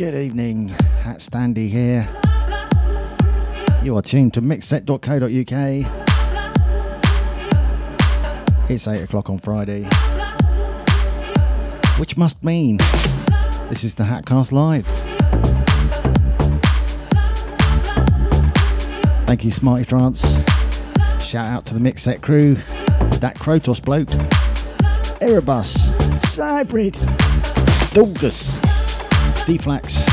Good evening, Hat Standy here. You are tuned to mixset.co.uk. It's 8 o'clock on Friday, which must mean this is the Hatcast Live. Thank you, Smarty Trance. Shout out to the Mixset crew, that Krotos bloke, Erebus, Cybrid, Dogus. Deflax,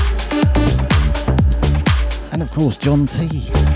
and of course John T.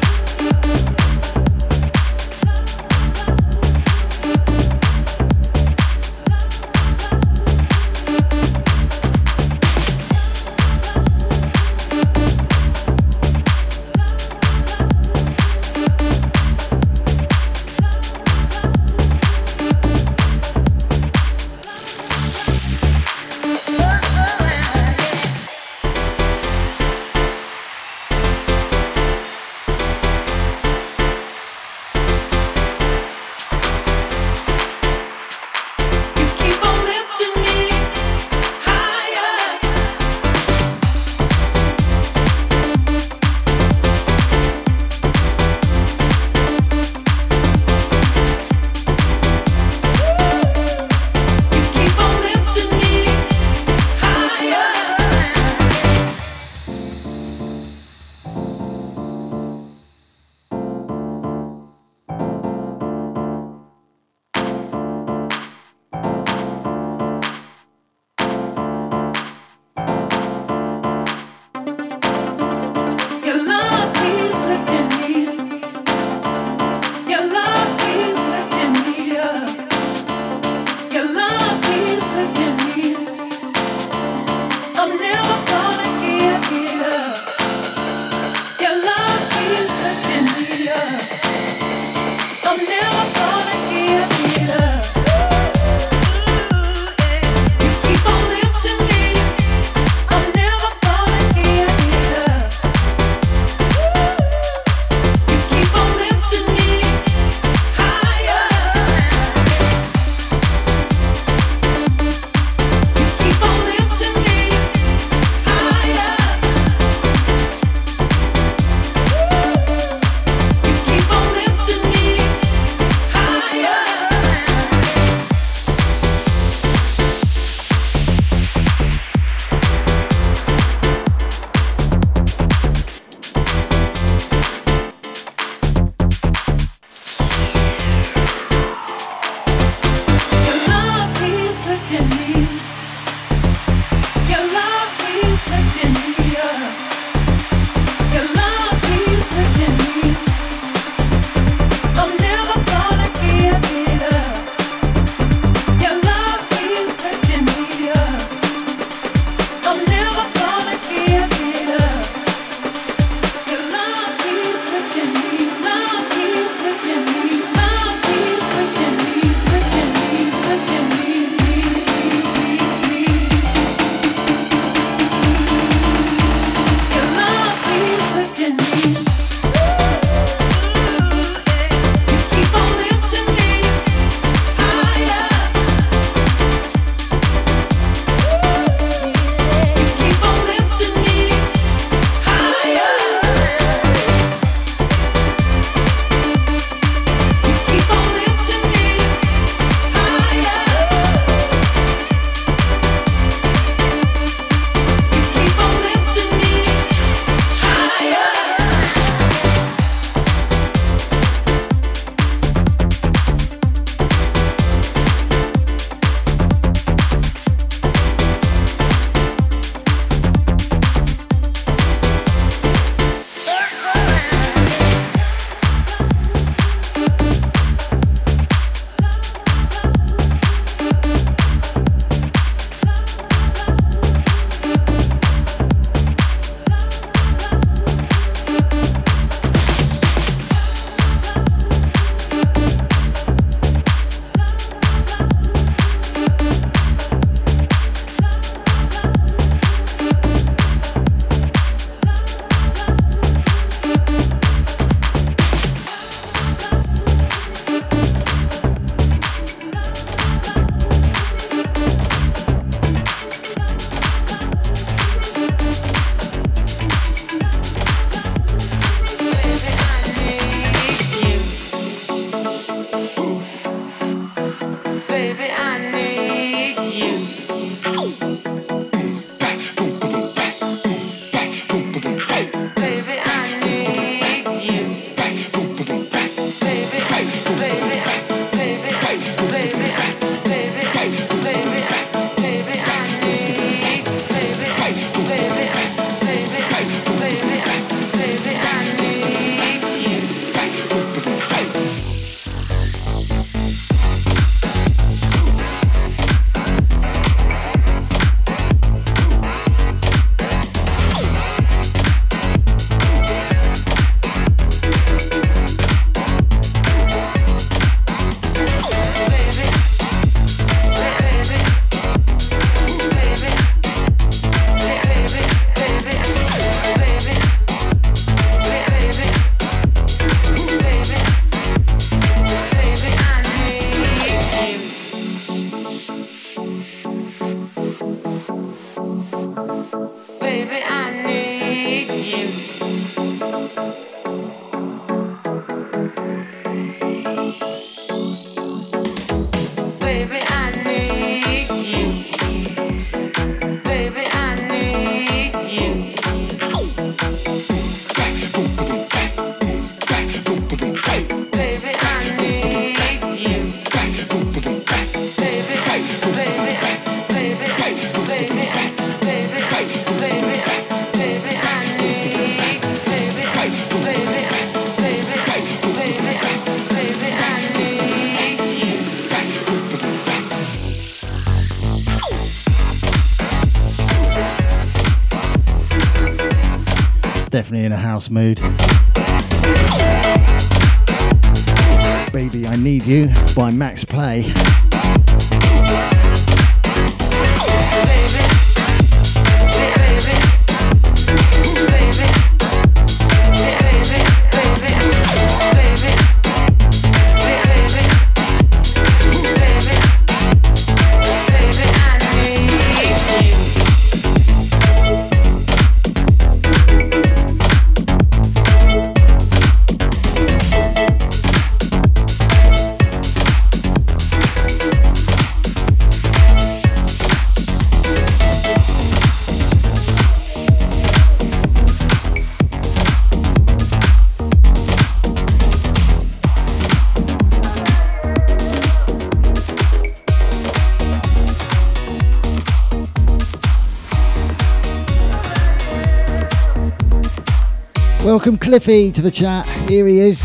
house mood. Welcome Cliffy to the chat. Here he is.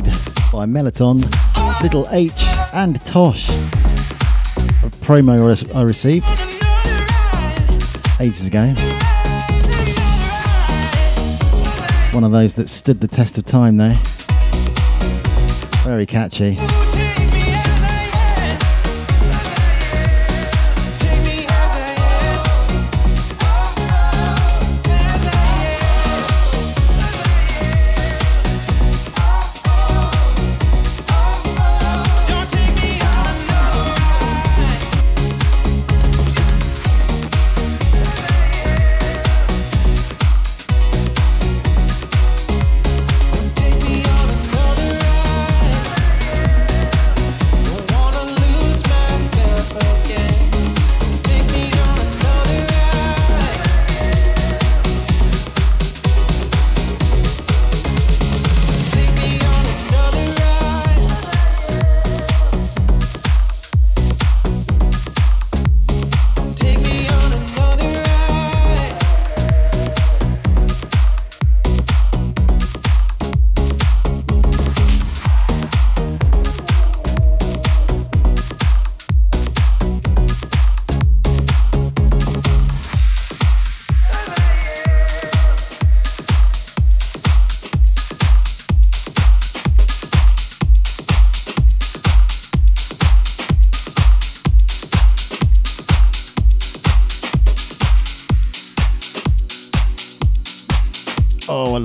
played by Melloton, Little H, and Tosch. A promo I received ages ago. One of those that stood the test of time, though. Very catchy.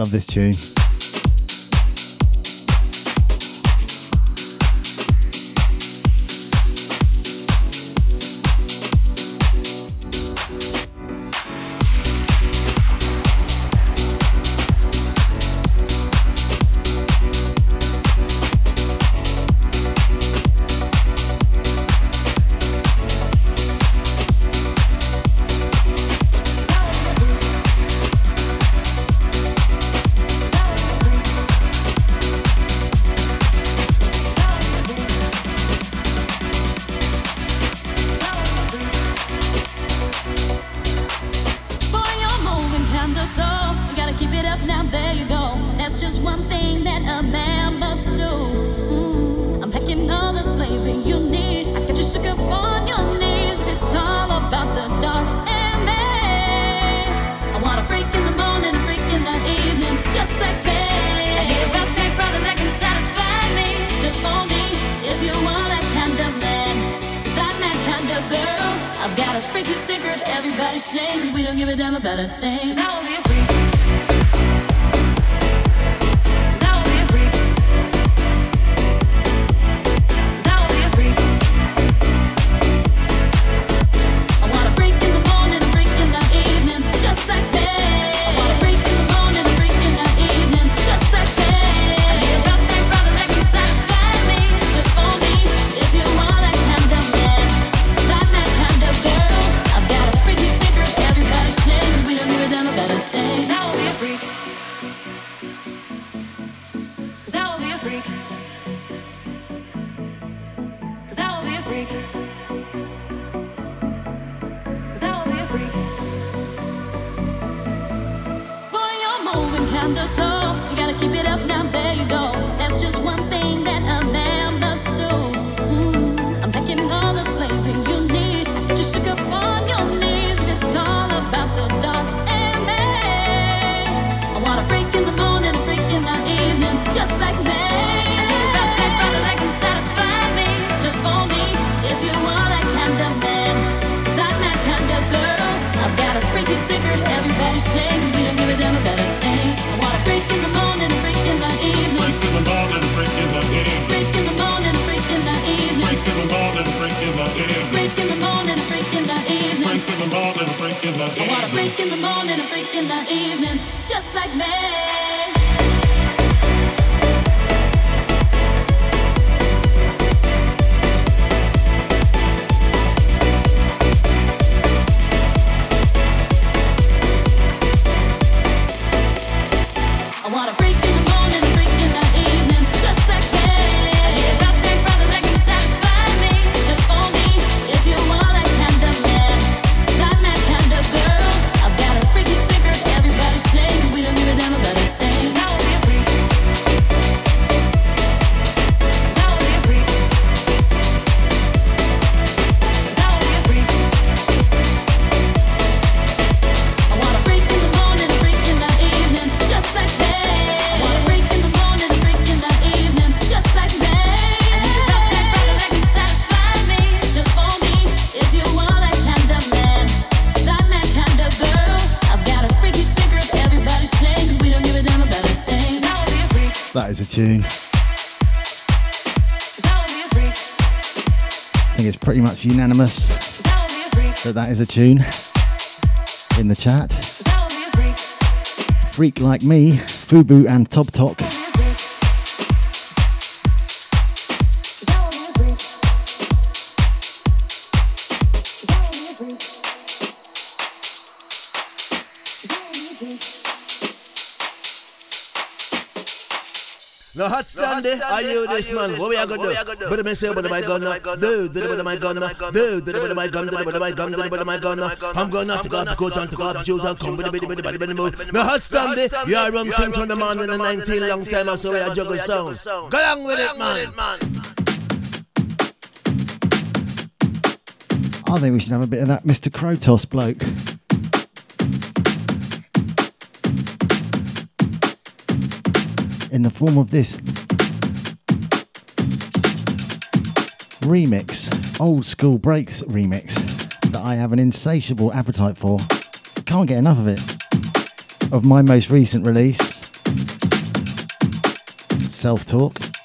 Love this tune. give a damn about a thing. Tune. I think it's pretty much unanimous that that is a tune in the chat. Freak like me, Fubu and Tobtok. No hot stand there. Are you this man? What we are gonna do? But me say about my gun now. Do do the my gun now. Do do the my gun. Do the my gun. Do the my gun now. I'm gonna take off the coat and take off the shoes and come with the body body body move. No hot stand there. You are run things from the man in the 19 long time. I saw we are juggle sound. Go along with it, man. I think we should have a bit of that Mr. Krotos bloke. in the form of this remix, old school breaks remix, that I have an insatiable appetite for. Can't get enough of it. Of my most recent release, Self Talk.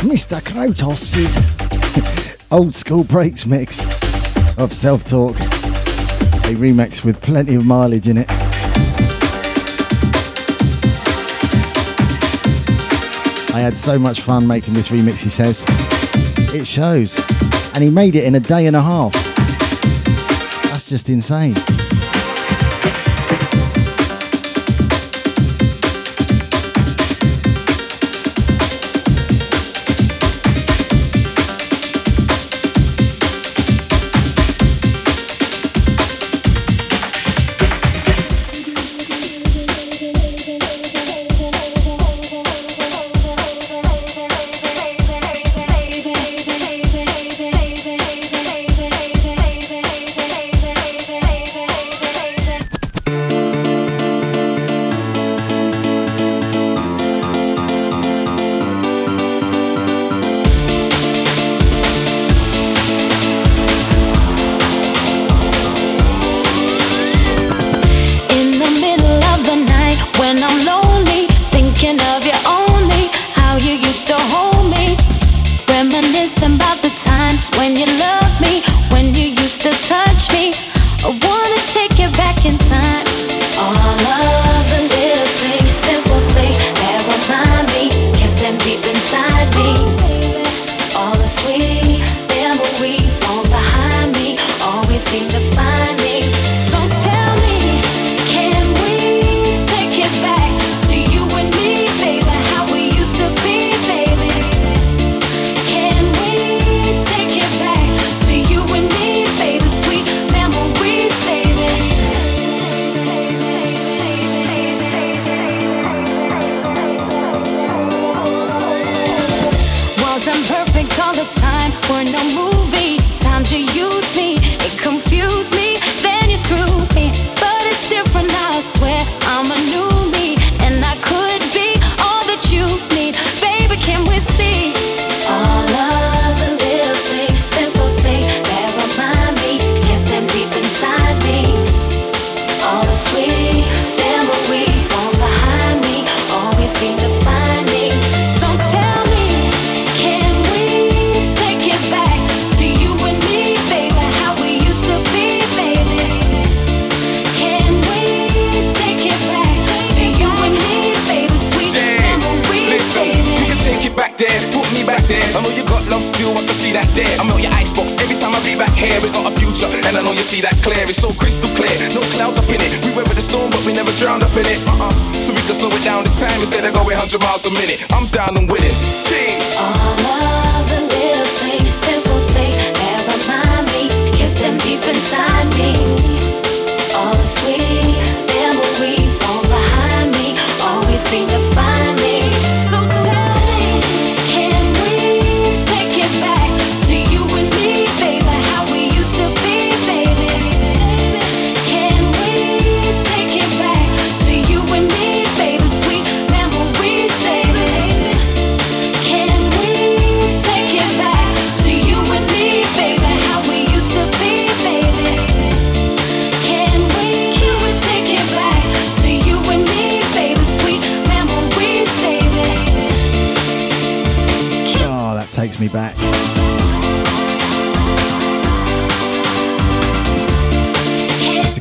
Krotos's old school breaks mix of Self Talk. A remix with plenty of mileage in it. I had so much fun making this remix, he says. It shows. And he made it in a day and a half. That's just insane.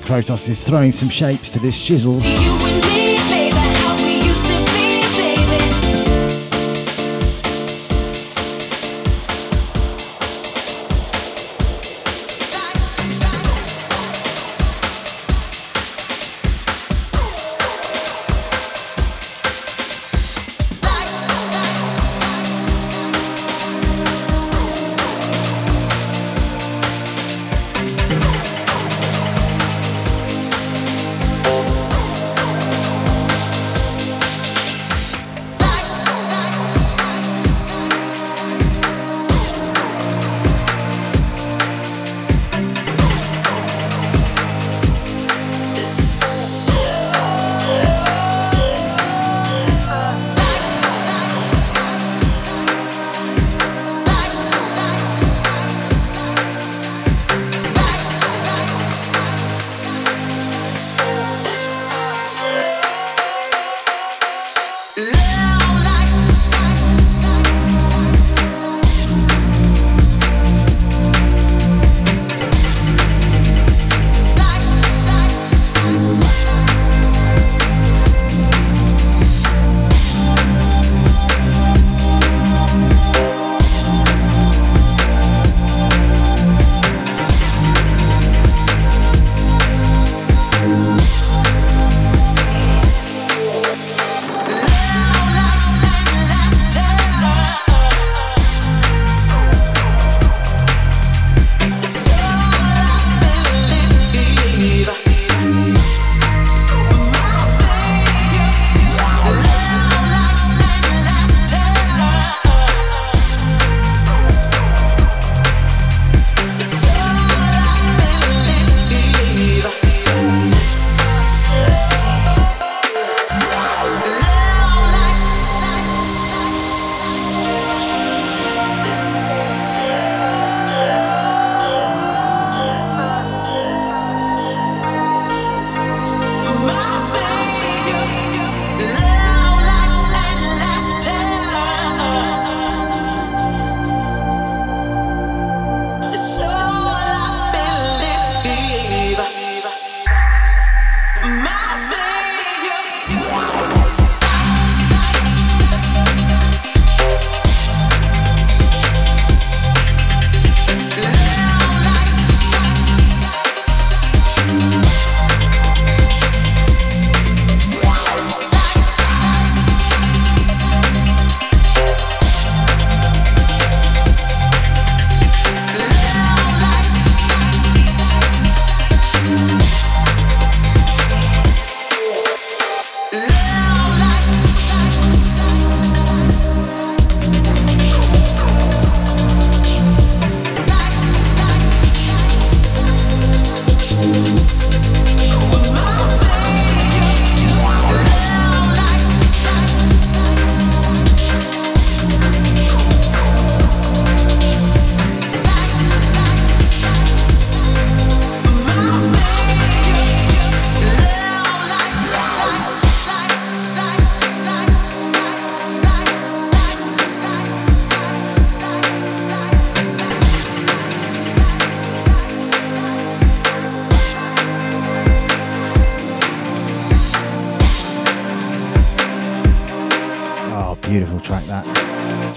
Krotos is throwing some shapes to this shizzle.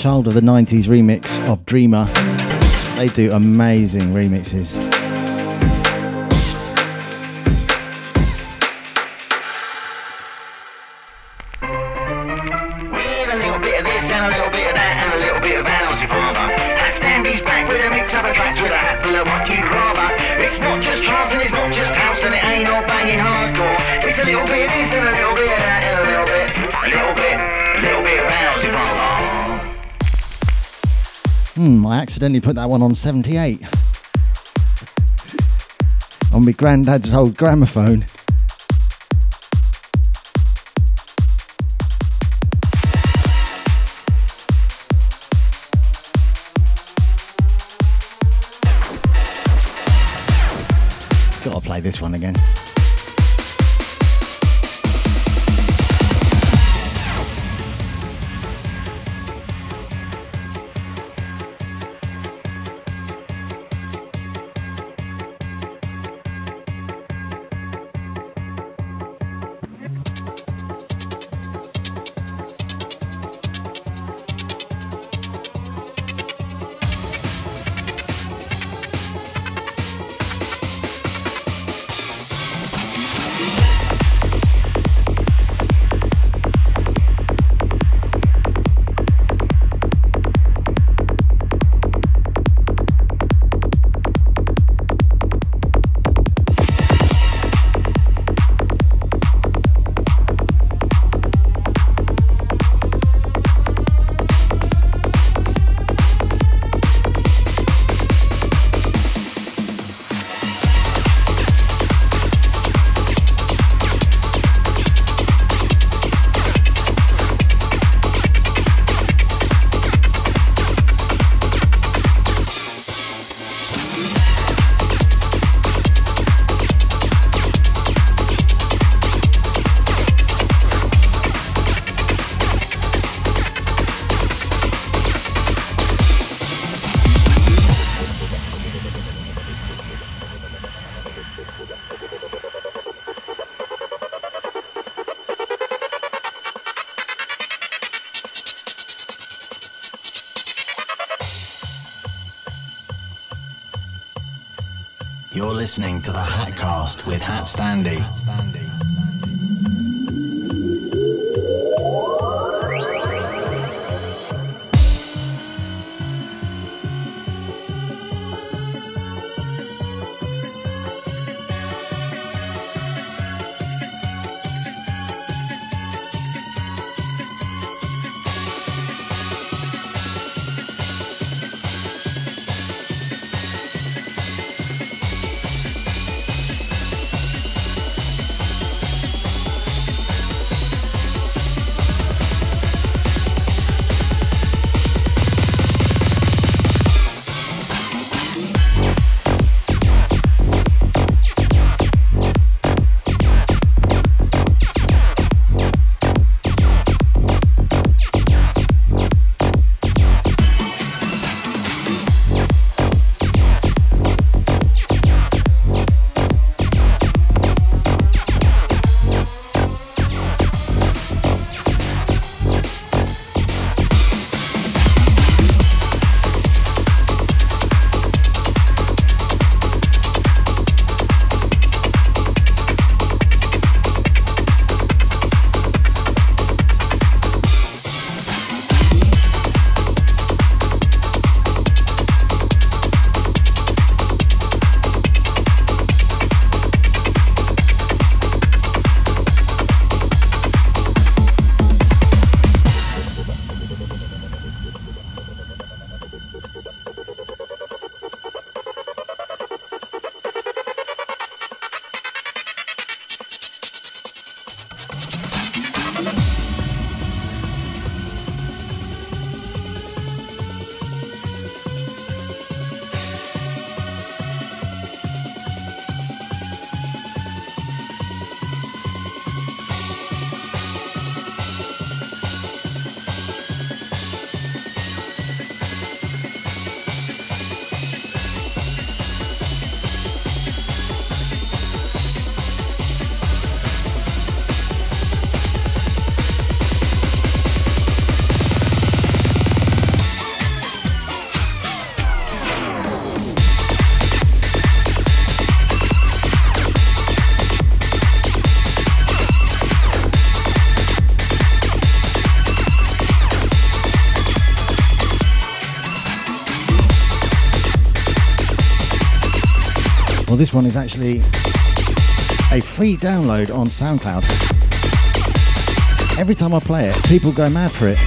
Child of the 90s remix of Dreamer. They do amazing remixes. accidentally put that one on 78. On my granddad's old gramophone. Gotta play this one again. listening to the Hatcast with Hat Standy. This one is actually a free download on SoundCloud. Every time I play it, people go mad for it.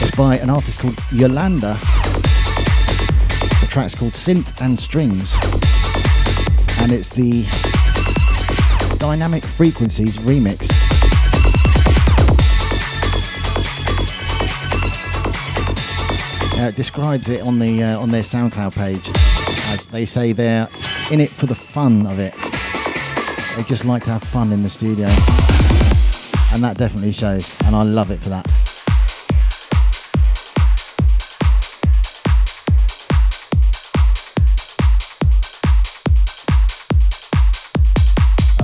It's by an artist called Yomanda. The track's called Synth and Strings. And it's the Dynamic Frequencies remix. Uh, describes it on the uh, on their SoundCloud page as they say they're in it for the fun of it. They just like to have fun in the studio, and that definitely shows. And I love it for that.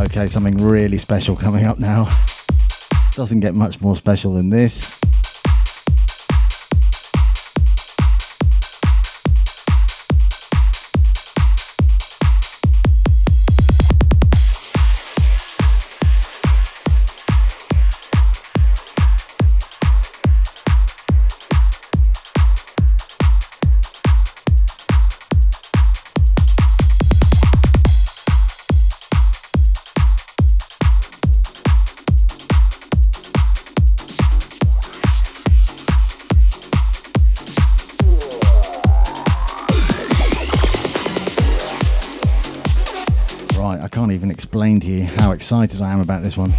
Okay, something really special coming up now. Doesn't get much more special than this. How excited I am about this one.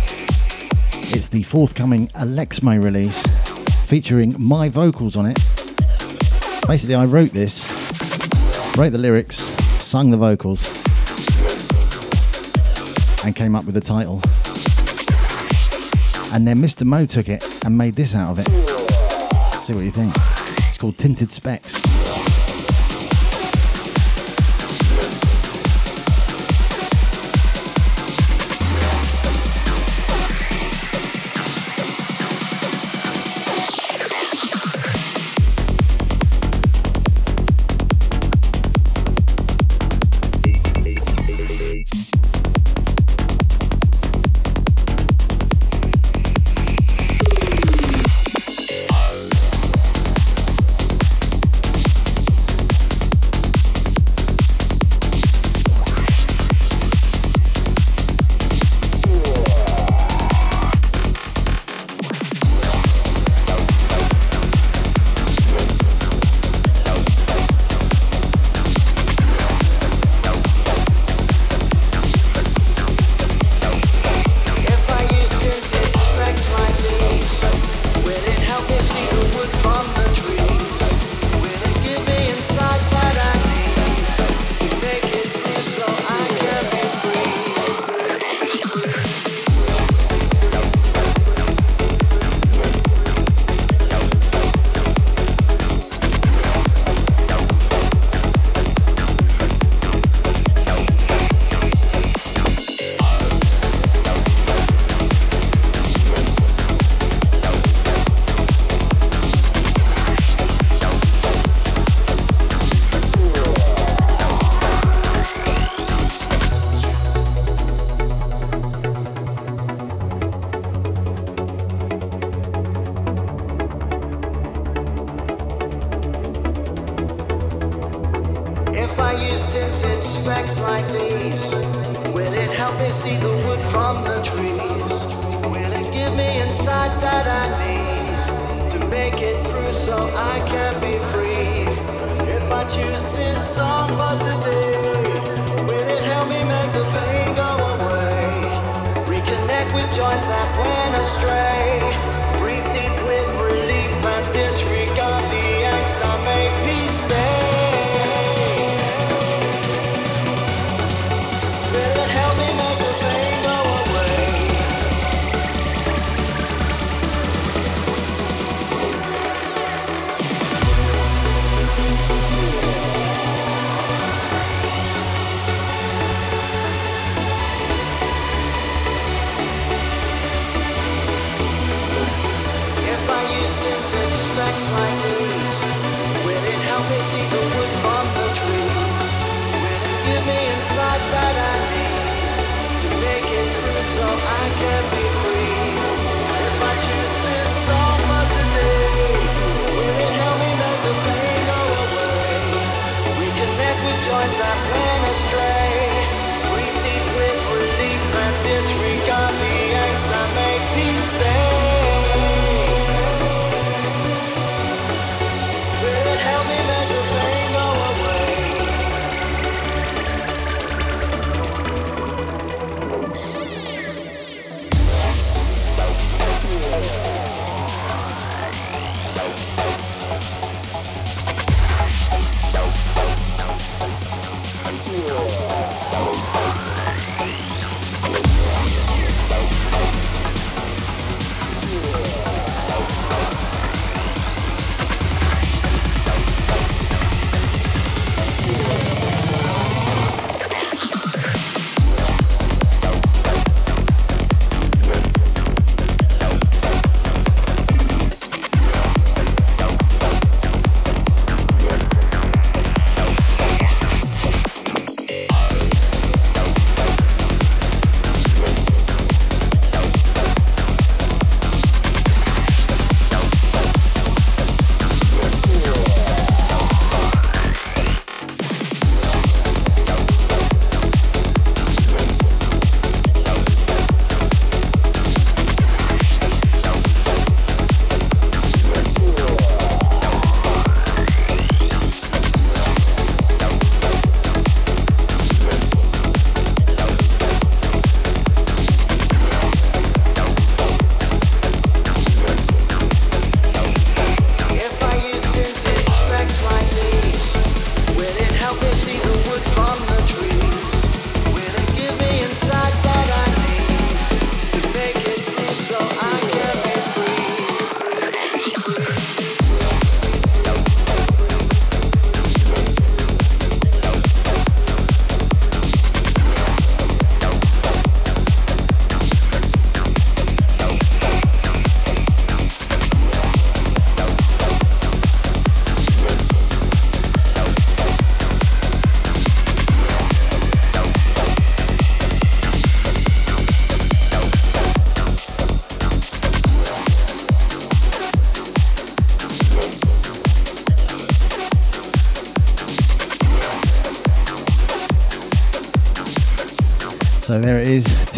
It's the forthcoming Alexmo release featuring my vocals on it. Basically, I wrote this, wrote the lyrics, sung the vocals, and came up with the title. And then Mr. Mo took it and made this out of it. See what you think. It's called Tinted Specs. Specs like these, will it help me see the wood from the trees? Will it give me insight that I need to make it through so I can be free? If I choose this song for today, will it help me make the pain go away? Reconnect with joys that went astray.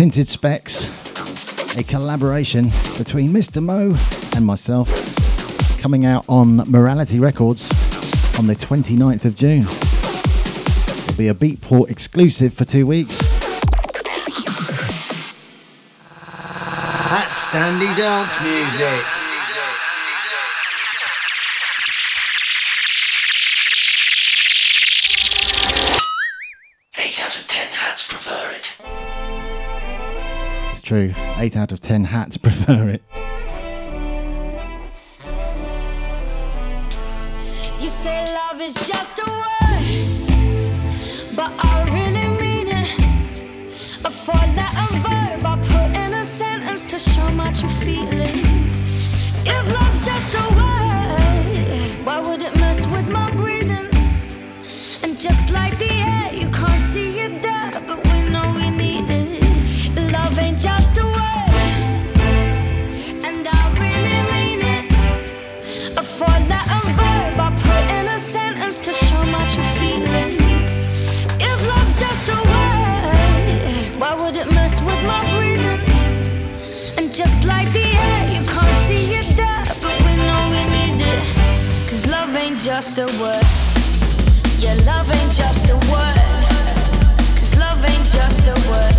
Tinted Specs, a collaboration between Mr. Mo and myself, coming out on Morality Records on the 29th of June. It'll be a Beatport exclusive for two weeks. That's Standy Dance Music. true. 8 out of 10 hats prefer it. You say love is just a word, but I really mean it. A four letter verb I put in a sentence to show my true feelings. If love's just a just a word. Your love ain't just a word. Cause love ain't just a word.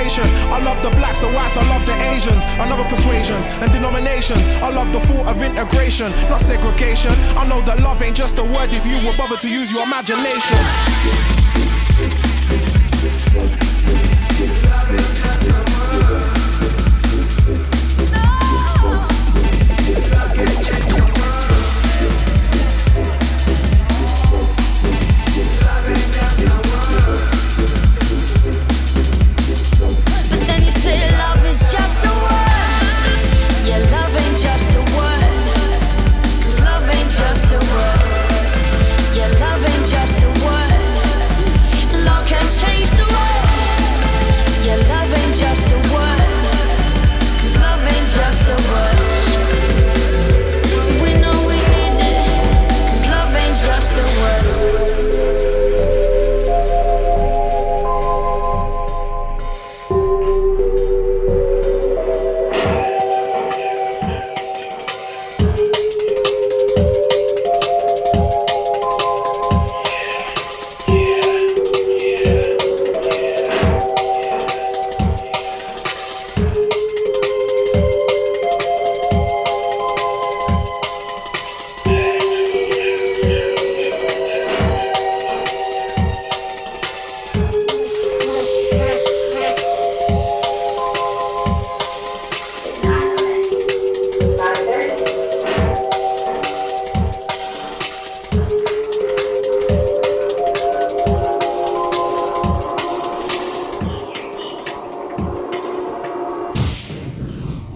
I love the blacks, the whites, I love the Asians. I love persuasions and denominations. I love the thought of integration, not segregation. I know that love ain't just a word if you were bothered to use your imagination.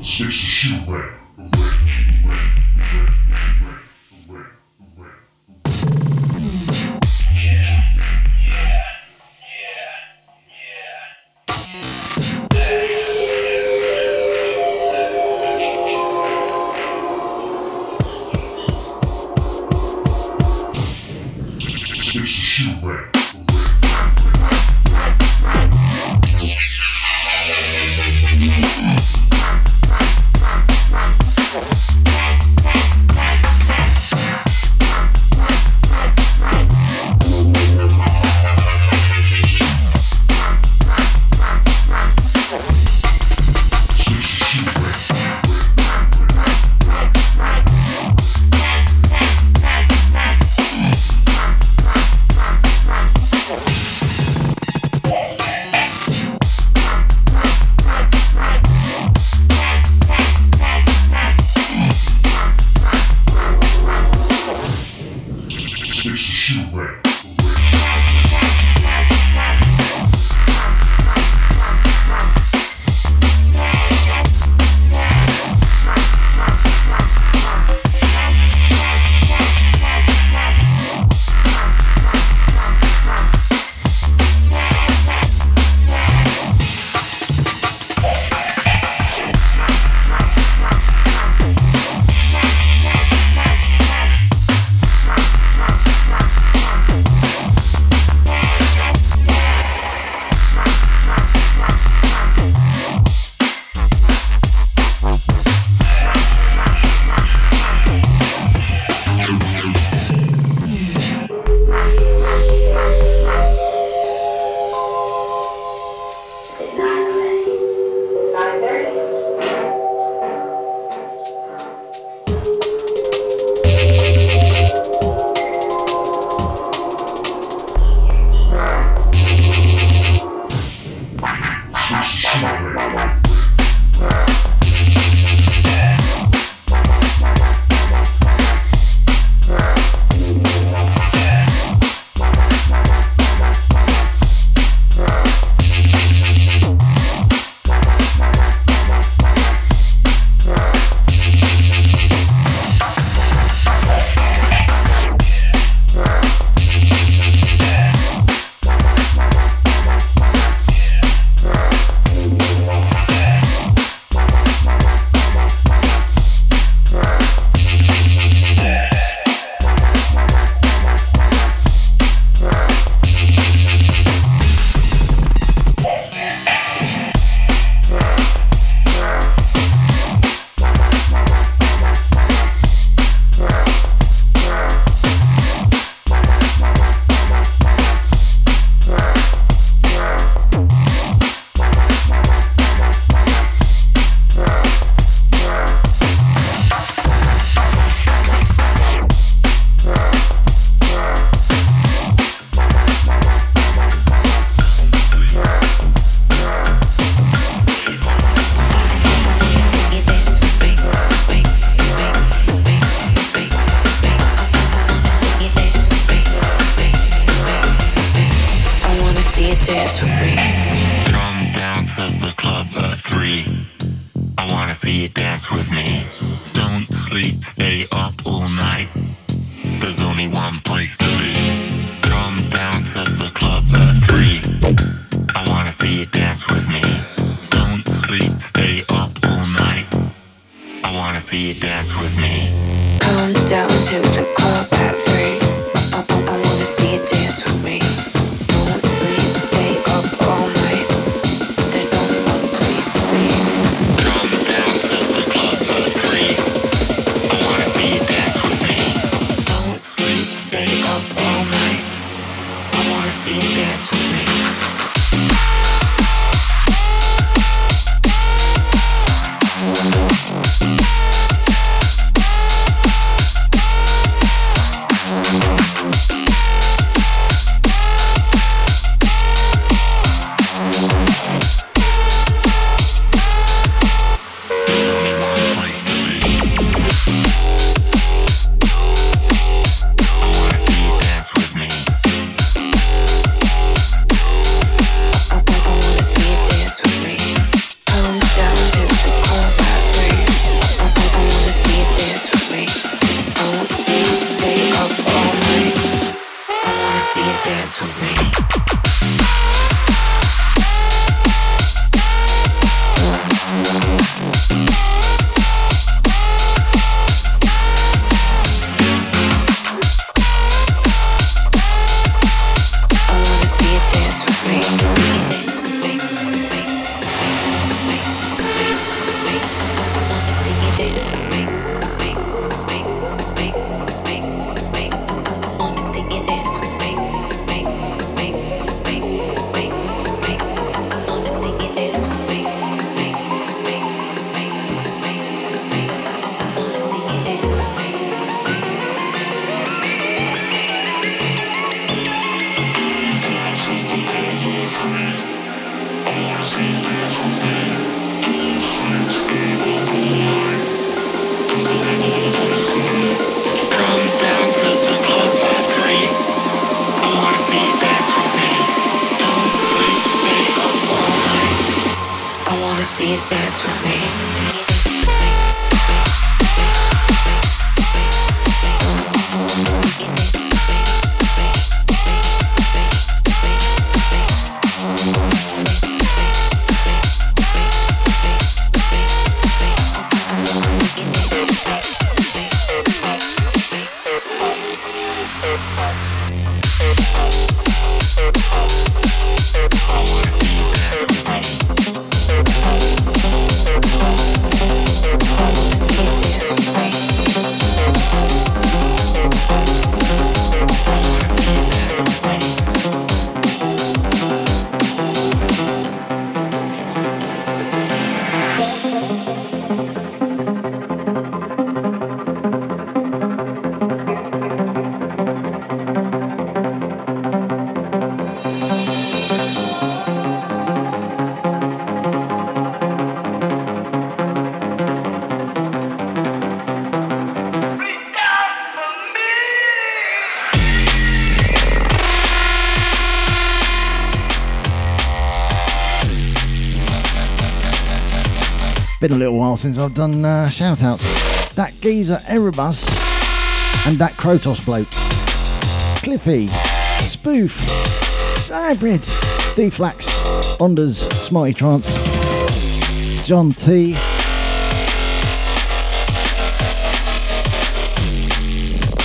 six to shoot round. free. I wanna see you dance with me. Don't sleep, stay up all night. There's only one place to be. Come down to the club at three. I wanna see you dance with me. Don't sleep, stay up all night. I wanna see you dance with me. Come down to the club at three. I, I wanna see you dance with me. Been a little while since I've done uh, shout outs. That geezer Erebus and that Krotos bloke. Cliffy, Spoof, Cybrid, Deflax, Onders, Smarty Trance, John T.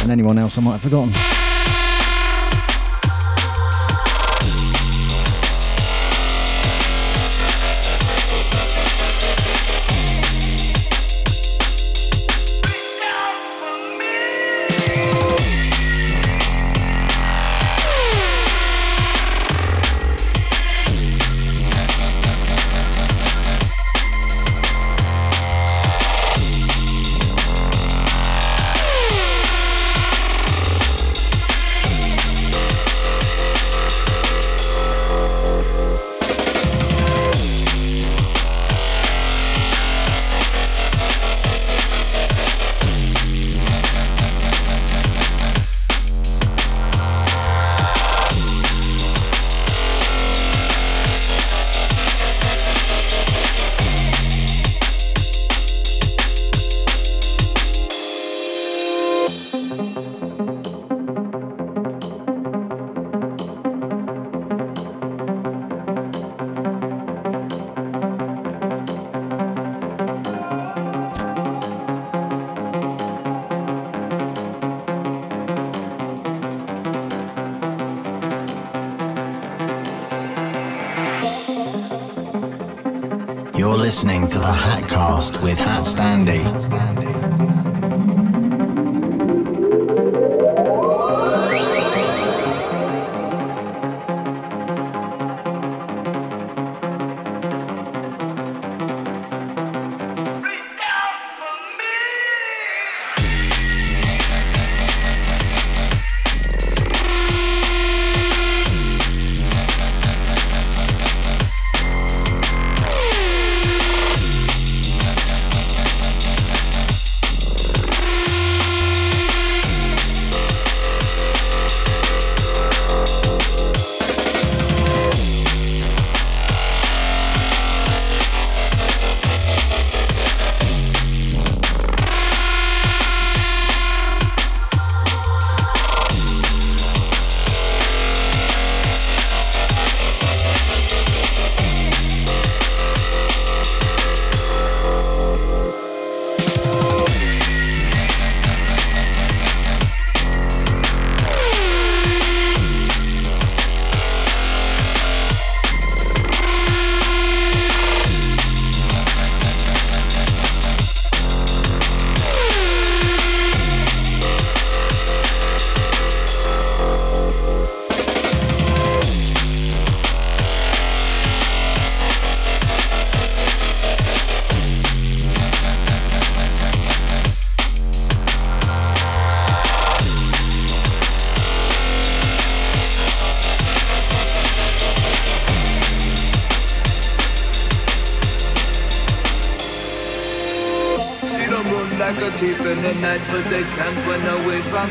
And anyone else I might have forgotten. Hatcast with Hat Standy.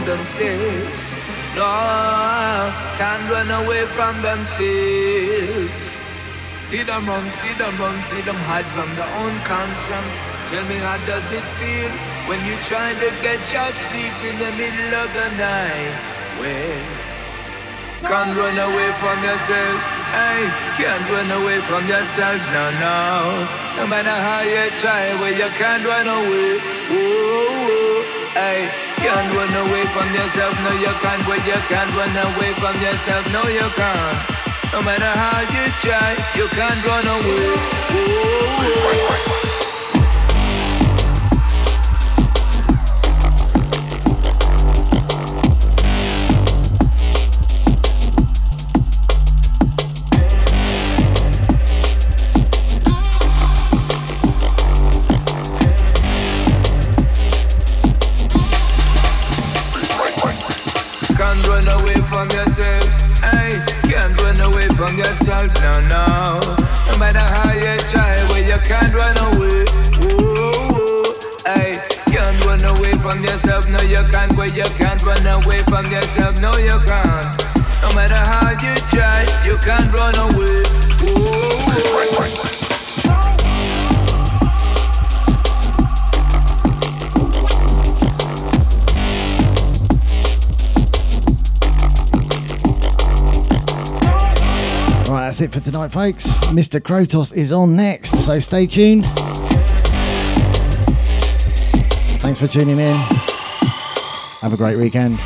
Themselves. No, can't run away from themselves. See them run, see them run, see them hide from their own conscience. Tell me how does it feel when you try to get your sleep in the middle of the night? Well, can't run away from yourself. Hey, can't run away from yourself. No, no. No matter how you try, well you can't run away. Whoa, hey, can't run away from yourself. No, you can't. Well you can't run away from yourself. No, you can't. No matter how you try, you can't run away. Whoa, yourself. No, no. No matter how you try, well, you can't run away. Whoa. Hey, can't run away from yourself. No, you can't. Well, you can't run away from yourself. No, you can't. No matter how you try, you can't run away. Whoa, whoa. That's it for tonight, folks. Mr. Krotos is on next, so stay tuned. Thanks for tuning in. Have a great weekend.